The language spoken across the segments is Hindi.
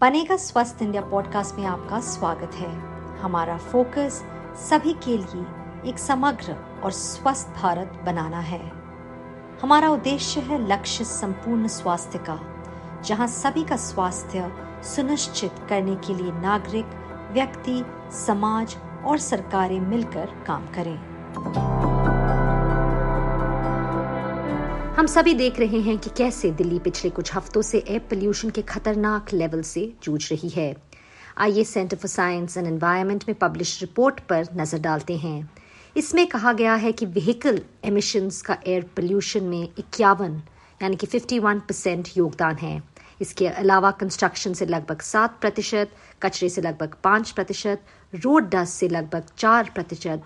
बनेगा स्वस्थ इंडिया पॉडकास्ट में आपका स्वागत है। हमारा फोकस सभी के लिए एक समग्र और स्वस्थ भारत बनाना है। हमारा उद्देश्य है लक्ष्य संपूर्ण स्वास्थ्य का, जहाँ सभी का स्वास्थ्य सुनिश्चित करने के लिए नागरिक, व्यक्ति, समाज और सरकारें मिलकर काम करें। हम सभी देख रहे हैं कि कैसे दिल्ली पिछले कुछ हफ्तों से एयर पोल्यूशन के खतरनाक लेवल से जूझ रही है। आइए centre for science and environment में पब्लिश रिपोर्ट पर नज़र डालते हैं। इसमें कहा गया है कि व्हीकल एमिशंस का एयर पोल्यूशन में इक्यावन, यानी कि 51 परसेंट योगदान है। इसके अलावा कंस्ट्रक्शन से लगभग सात प्रतिशत, कचरे से लगभग पाँच प्रतिशत रोड डस्ट से लगभग चार प्रतिशत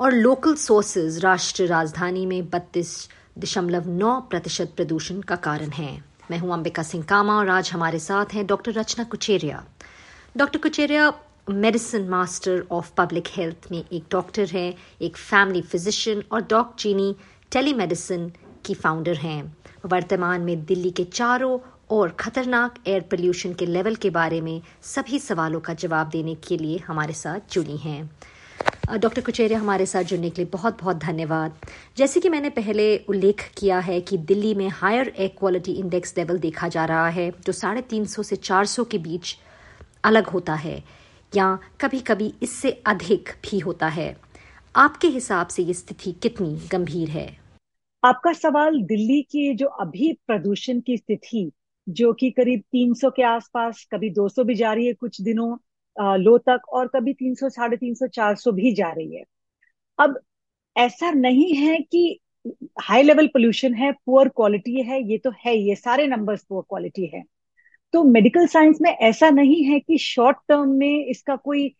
और लोकल सोर्सेज राष्ट्रीय राजधानी में बत्तीस दशमलव नौ प्रतिशत प्रदूषण का कारण है। मैं हूँ अंबिका सिंह कामा और आज हमारे साथ हैं doctor Rachna Kucheria. Doctor Kucheria, medicine master of public health में एक डॉक्टर हैं, एक फैमिली फिजिशियन और डॉक चीनी टेलीमेडिसिन की फाउंडर हैं। वर्तमान में दिल्ली के चारों और खतरनाक एयर पोल्यूशन के लेवल के बारे में सभी सवालों का जवाब देने के लिए हमारे साथ जुड़ी हैं। डॉक्टर कुचेरिया हमारे साथ जुड़ने के लिए बहुत बहुत धन्यवाद। जैसे कि मैंने पहले उल्लेख किया है कि दिल्ली में higher air quality index level देखा जा रहा है, जो साढ़े तीन सौ से चार सौ के बीच अलग होता है, या कभी कभी इससे अधिक भी होता है। आपके हिसाब से ये स्थिति कितनी गंभीर है? आपका सवाल दिल्ली की जो अभी प्रदूषण की स्थिति, जो कि करीब 300 के आसपास, कभी 200 भी जा रही है कुछ दिनों लो तक और कभी तीन सौ, साढ़े तीन सौ, चार सौ भी जा रही है। अब ऐसा नहीं है कि हाई लेवल पोल्यूशन है पुअर क्वालिटी है, ये तो है ये सारे नंबर्स पुअर क्वालिटी है। तो मेडिकल साइंस में ऐसा नहीं है कि शॉर्ट टर्म में इसका कोई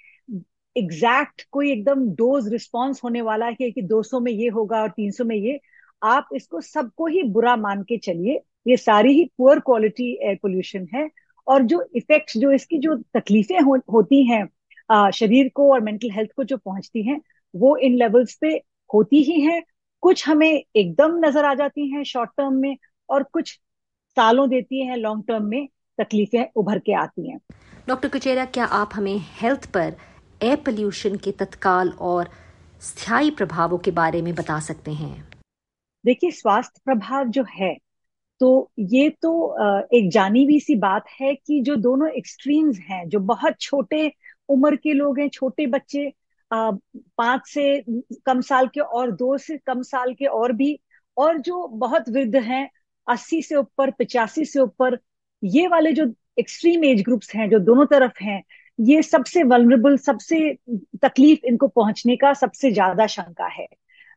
एग्जैक्ट कोई एकदम डोज रिस्पॉन्स होने वाला है कि 200 में ये होगा और 300 में ये। आप इसको सबको ही बुरा मान के चलिए, ये सारी ही पुअर क्वालिटी एयर पोल्यूशन है। और जो इफेक्ट्स जो इसकी जो तकलीफें हो, होती हैं शरीर को और मेंटल हेल्थ को जो पहुँचती हैं वो इन लेवल्स पे होती ही हैं। कुछ हमें एकदम नज़र आ जाती हैं शॉर्ट टर्म में और कुछ सालों देती हैं लॉन्ग टर्म में तकलीफें उभर के आती हैं। डॉक्टर कुचेरा क्या आप हमें हेल्थ पर एयर पोल्यूशन के तत्काल और स्थायी प्रभावों के बारे में बता सकते हैं? देखिए स्वास्थ्य प्रभाव जो है तो ये तो एक जानी हुई सी बात है कि जो दोनों एक्सट्रीम्स हैं, जो बहुत छोटे उम्र के लोग हैं, छोटे बच्चे पाँच से कम साल के और दो से कम साल के और भी, और जो बहुत वृद्ध हैं, अस्सी से ऊपर, पिचासी से ऊपर, ये वाले जो एक्सट्रीम एज ग्रुप्स हैं, जो दोनों तरफ़ हैं, ये सबसे वनरेबल सबसे तकलीफ़ इनको पहुँचने का सबसे ज़्यादा शंका है।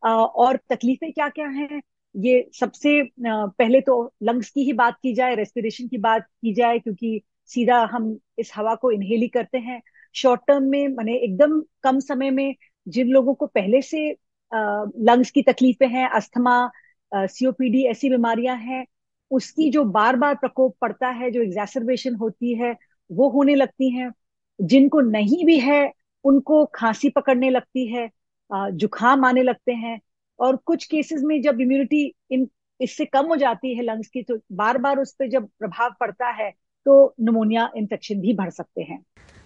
और तकलीफें क्या क्या हैं? ये सबसे पहले तो लंग्स की ही बात की जाए रेस्पिरेशन की बात की जाए, क्योंकि सीधा हम इस हवा को इनहेल ही करते हैं। शॉर्ट टर्म में, मैंने एकदम कम समय में जिन लोगों को पहले से लंग्स की तकलीफें हैं अस्थमा सीओपीडी ऐसी बीमारियाँ हैं, उसकी जो बार बार प्रकोप पड़ता है, जो एग्जैसरबेशन होती है, वो होने लगती हैं। जिनको नहीं भी है, उनको खांसी पकड़ने लगती है जुखाम आने लगते हैं और कुछ केसेस में जब इम्यूनिटी इन इससे कम हो जाती है लंग्स की तो बार बार उस पर जब प्रभाव पड़ता है तो निमोनिया इन्फेक्शन भी बढ़ सकते हैं।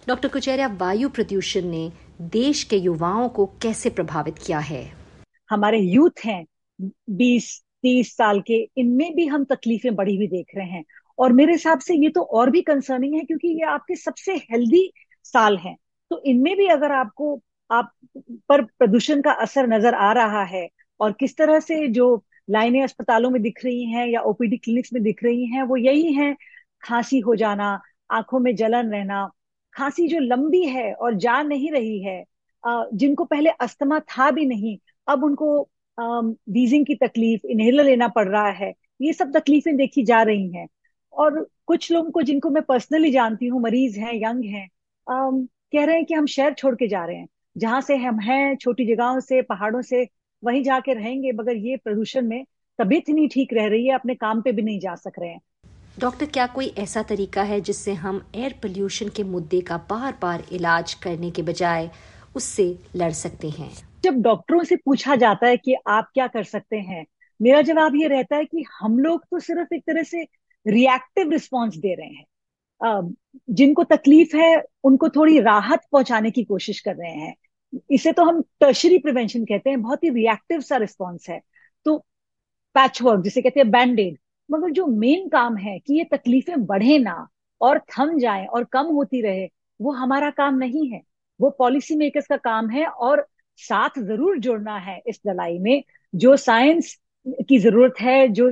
डॉक्टर कुचैरिया वायु प्रदूषण ने देश के युवाओं को कैसे प्रभावित किया है? हमारे यूथ हैं बीस तीस साल के इनमें भी हम तकलीफें बढ़ी हुई देख रहे हैं। और मेरे हिसाब से ये तो और भी कंसर्निंग है क्योंकि ये आपके सबसे हेल्दी साल हैं। तो इनमें भी अगर आपको आप पर प्रदूषण का असर नज़र आ रहा है और किस तरह से जो लाइनें अस्पतालों में दिख रही हैं या ओपीडी क्लिनिक्स में दिख रही हैं, वो यही है, खांसी हो जाना, आँखों में जलन रहना, खांसी जो लंबी है और जा नहीं रही है जिनको पहले अस्थमा था भी नहीं, अब उनको वीजिंग की तकलीफ़ इनहेलर लेना पड़ रहा है, ये सब तकलीफें देखी जा रही हैं। और कुछ लोगों को जिनको मैं पर्सनली जानती हूँ, मरीज़ हैं, यंग हैं कह रहे हैं कि हम शहर छोड़ के जा रहे हैं, जहाँ से हम हैं, छोटी जगहों से, पहाड़ों से वहीं जाके रहेंगे मगर ये प्रदूषण में तबीयत ही नहीं ठीक रह रही है अपने काम पे भी नहीं जा सक रहे हैं। डॉक्टर क्या कोई ऐसा तरीका है जिससे हम एयर पोल्यूशन के मुद्दे का बार बार इलाज करने के बजाय उससे लड़ सकते हैं? जब डॉक्टरों से पूछा जाता है कि आप क्या कर सकते हैं मेरा जवाब ये रहता है कि हम लोग तो सिर्फ़ एक तरह से रिएक्टिव रिस्पॉन्स दे रहे हैं। जिनको तकलीफ़ है उनको थोड़ी राहत पहुँचाने की कोशिश कर रहे हैं। इसे तो हम टर्शरी प्रिवेंशन कहते हैं, बहुत ही रिएक्टिव सा रिस्पॉन्स है। तो पैच वर्क जिसे कहते हैं बैंडेड मगर जो मेन काम है कि ये तकलीफें बढ़े ना और थम जाए और कम होती रहे, वो हमारा काम नहीं है। वो पॉलिसी मेकर्स का काम है और साथ ज़रूर जुड़ना है इस लड़ाई में। जो साइंस की ज़रूरत है, जो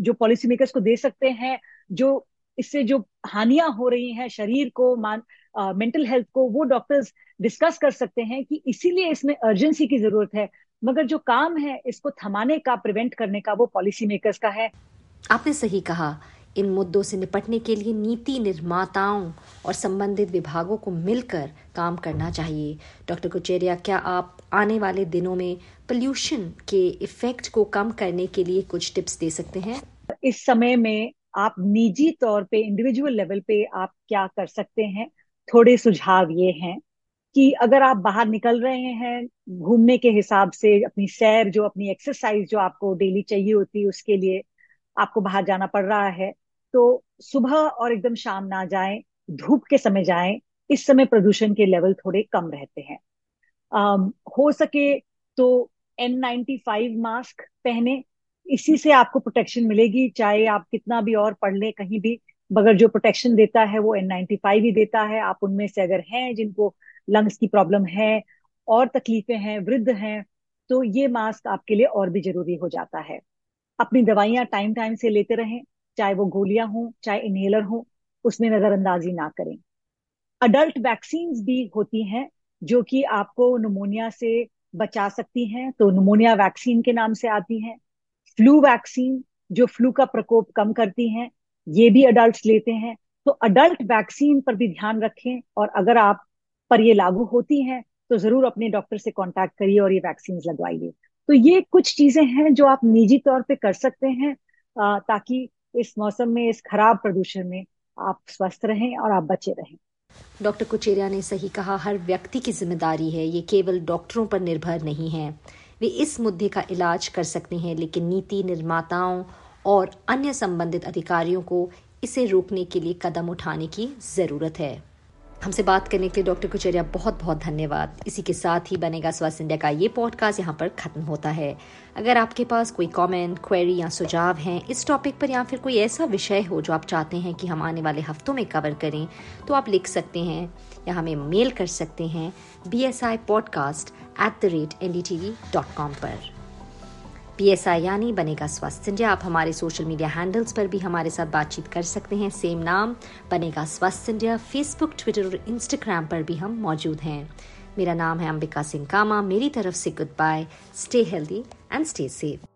जो पॉलिसी मेकर्स को दे सकते हैं, जो इससे जो हानियाँ हो रही हैं शरीर को, मान मेंटल हेल्थ को वो डॉक्टर्स डिस्कस कर सकते हैं कि इसीलिए इसमें अर्जेंसी की ज़रूरत है। मगर जो काम है इसको थमाने का प्रिवेंट करने का वो पॉलिसी मेकर्स का है। आपने सही कहा इन मुद्दों से निपटने के लिए नीति निर्माताओं और संबंधित विभागों को मिलकर काम करना चाहिए। डॉक्टर कुचेरिया क्या आप आने वाले दिनों में पोल्यूशन के इफ़ेक्ट को कम करने के लिए कुछ टिप्स दे सकते हैं? इस समय में आप निजी तौर पे इंडिविजुअल लेवल पे आप क्या कर सकते हैं? थोड़े सुझाव ये हैं कि अगर आप बाहर निकल रहे हैं घूमने के हिसाब से अपनी सैर जो अपनी एक्सरसाइज जो आपको डेली चाहिए होती है उसके लिए आपको बाहर जाना पड़ रहा है तो सुबह और एकदम शाम ना जाएँ धूप के समय जाएँ इस समय प्रदूषण के लेवल थोड़े कम रहते हैं। um, हो सके तो एन नाइन्टी फाइव मास्क पहने इसी से आपको प्रोटेक्शन मिलेगी चाहे आप कितना भी और पढ़ लें कहीं भी मगर जो प्रोटेक्शन देता है वो एन नाइन्टी फाइव ही देता है। आप उनमें से अगर हैं जिनको लंग्स की प्रॉब्लम है और तकलीफें हैं, वृद्ध हैं तो ये मास्क आपके लिए और भी ज़रूरी हो जाता है। अपनी दवाइयाँ टाइम टाइम से लेते रहें, चाहे वो गोलियाँ हों, चाहे इनहेलर हो, उसमें नजरअंदाजी ना करें। अडल्ट वैक्सीन भी होती हैं जो कि आपको नमोनिया से बचा सकती हैं। तो नमोनिया वैक्सीन के नाम से आती हैं। फ्लू वैक्सीन जो फ्लू का प्रकोप कम करती हैं ये भी अडल्ट लेते हैं तो अडल्ट वैक्सीन पर भी ध्यान रखें और अगर आप, पर ये लागू होती हैं तो ज़रूर अपने डॉक्टर से कांटेक्ट करिए और ये वैक्सीन लगवाइए। तो ये कुछ चीज़ें हैं जो आप निजी तौर पे कर सकते हैं ताकि इस मौसम में, इस खराब प्रदूषण में आप स्वस्थ रहें और आप बचे रहें। डॉक्टर कुचेरिया ने सही कहा, हर व्यक्ति की ज़िम्मेदारी है, ये केवल डॉक्टरों पर निर्भर नहीं है। वे इस मुद्दे का इलाज कर सकते हैं, लेकिन नीति निर्माताओं और अन्य संबंधित अधिकारियों को इसे रोकने के लिए कदम उठाने की ज़रूरत है। हमसे बात करने के लिए डॉक्टर कुचरिया बहुत बहुत धन्यवाद। इसी के साथ ही बनेगा स्वास्थ्य इंडिया का ये पॉडकास्ट यहाँ पर खत्म होता है। अगर आपके पास कोई कमेंट क्वेरी या सुझाव हैं, इस टॉपिक पर या फिर कोई ऐसा विषय हो जो आप चाहते हैं कि हम आने वाले हफ्तों में कवर करें तो आप लिख सकते हैं, या हमें मेल कर सकते हैं B S I podcast at the rate N D T V dot com पर। पीएसआई यानी बनेगा स्वस्थ इंडिया आप हमारे सोशल मीडिया हैंडल्स पर भी हमारे साथ बातचीत कर सकते हैं। सेम नाम, Banega Swasth India Facebook, Twitter और इंस्टाग्राम पर भी हम मौजूद हैं। मेरा नाम है अंबिका सिंह कामा। मेरी तरफ़ से good bye stay healthy and stay safe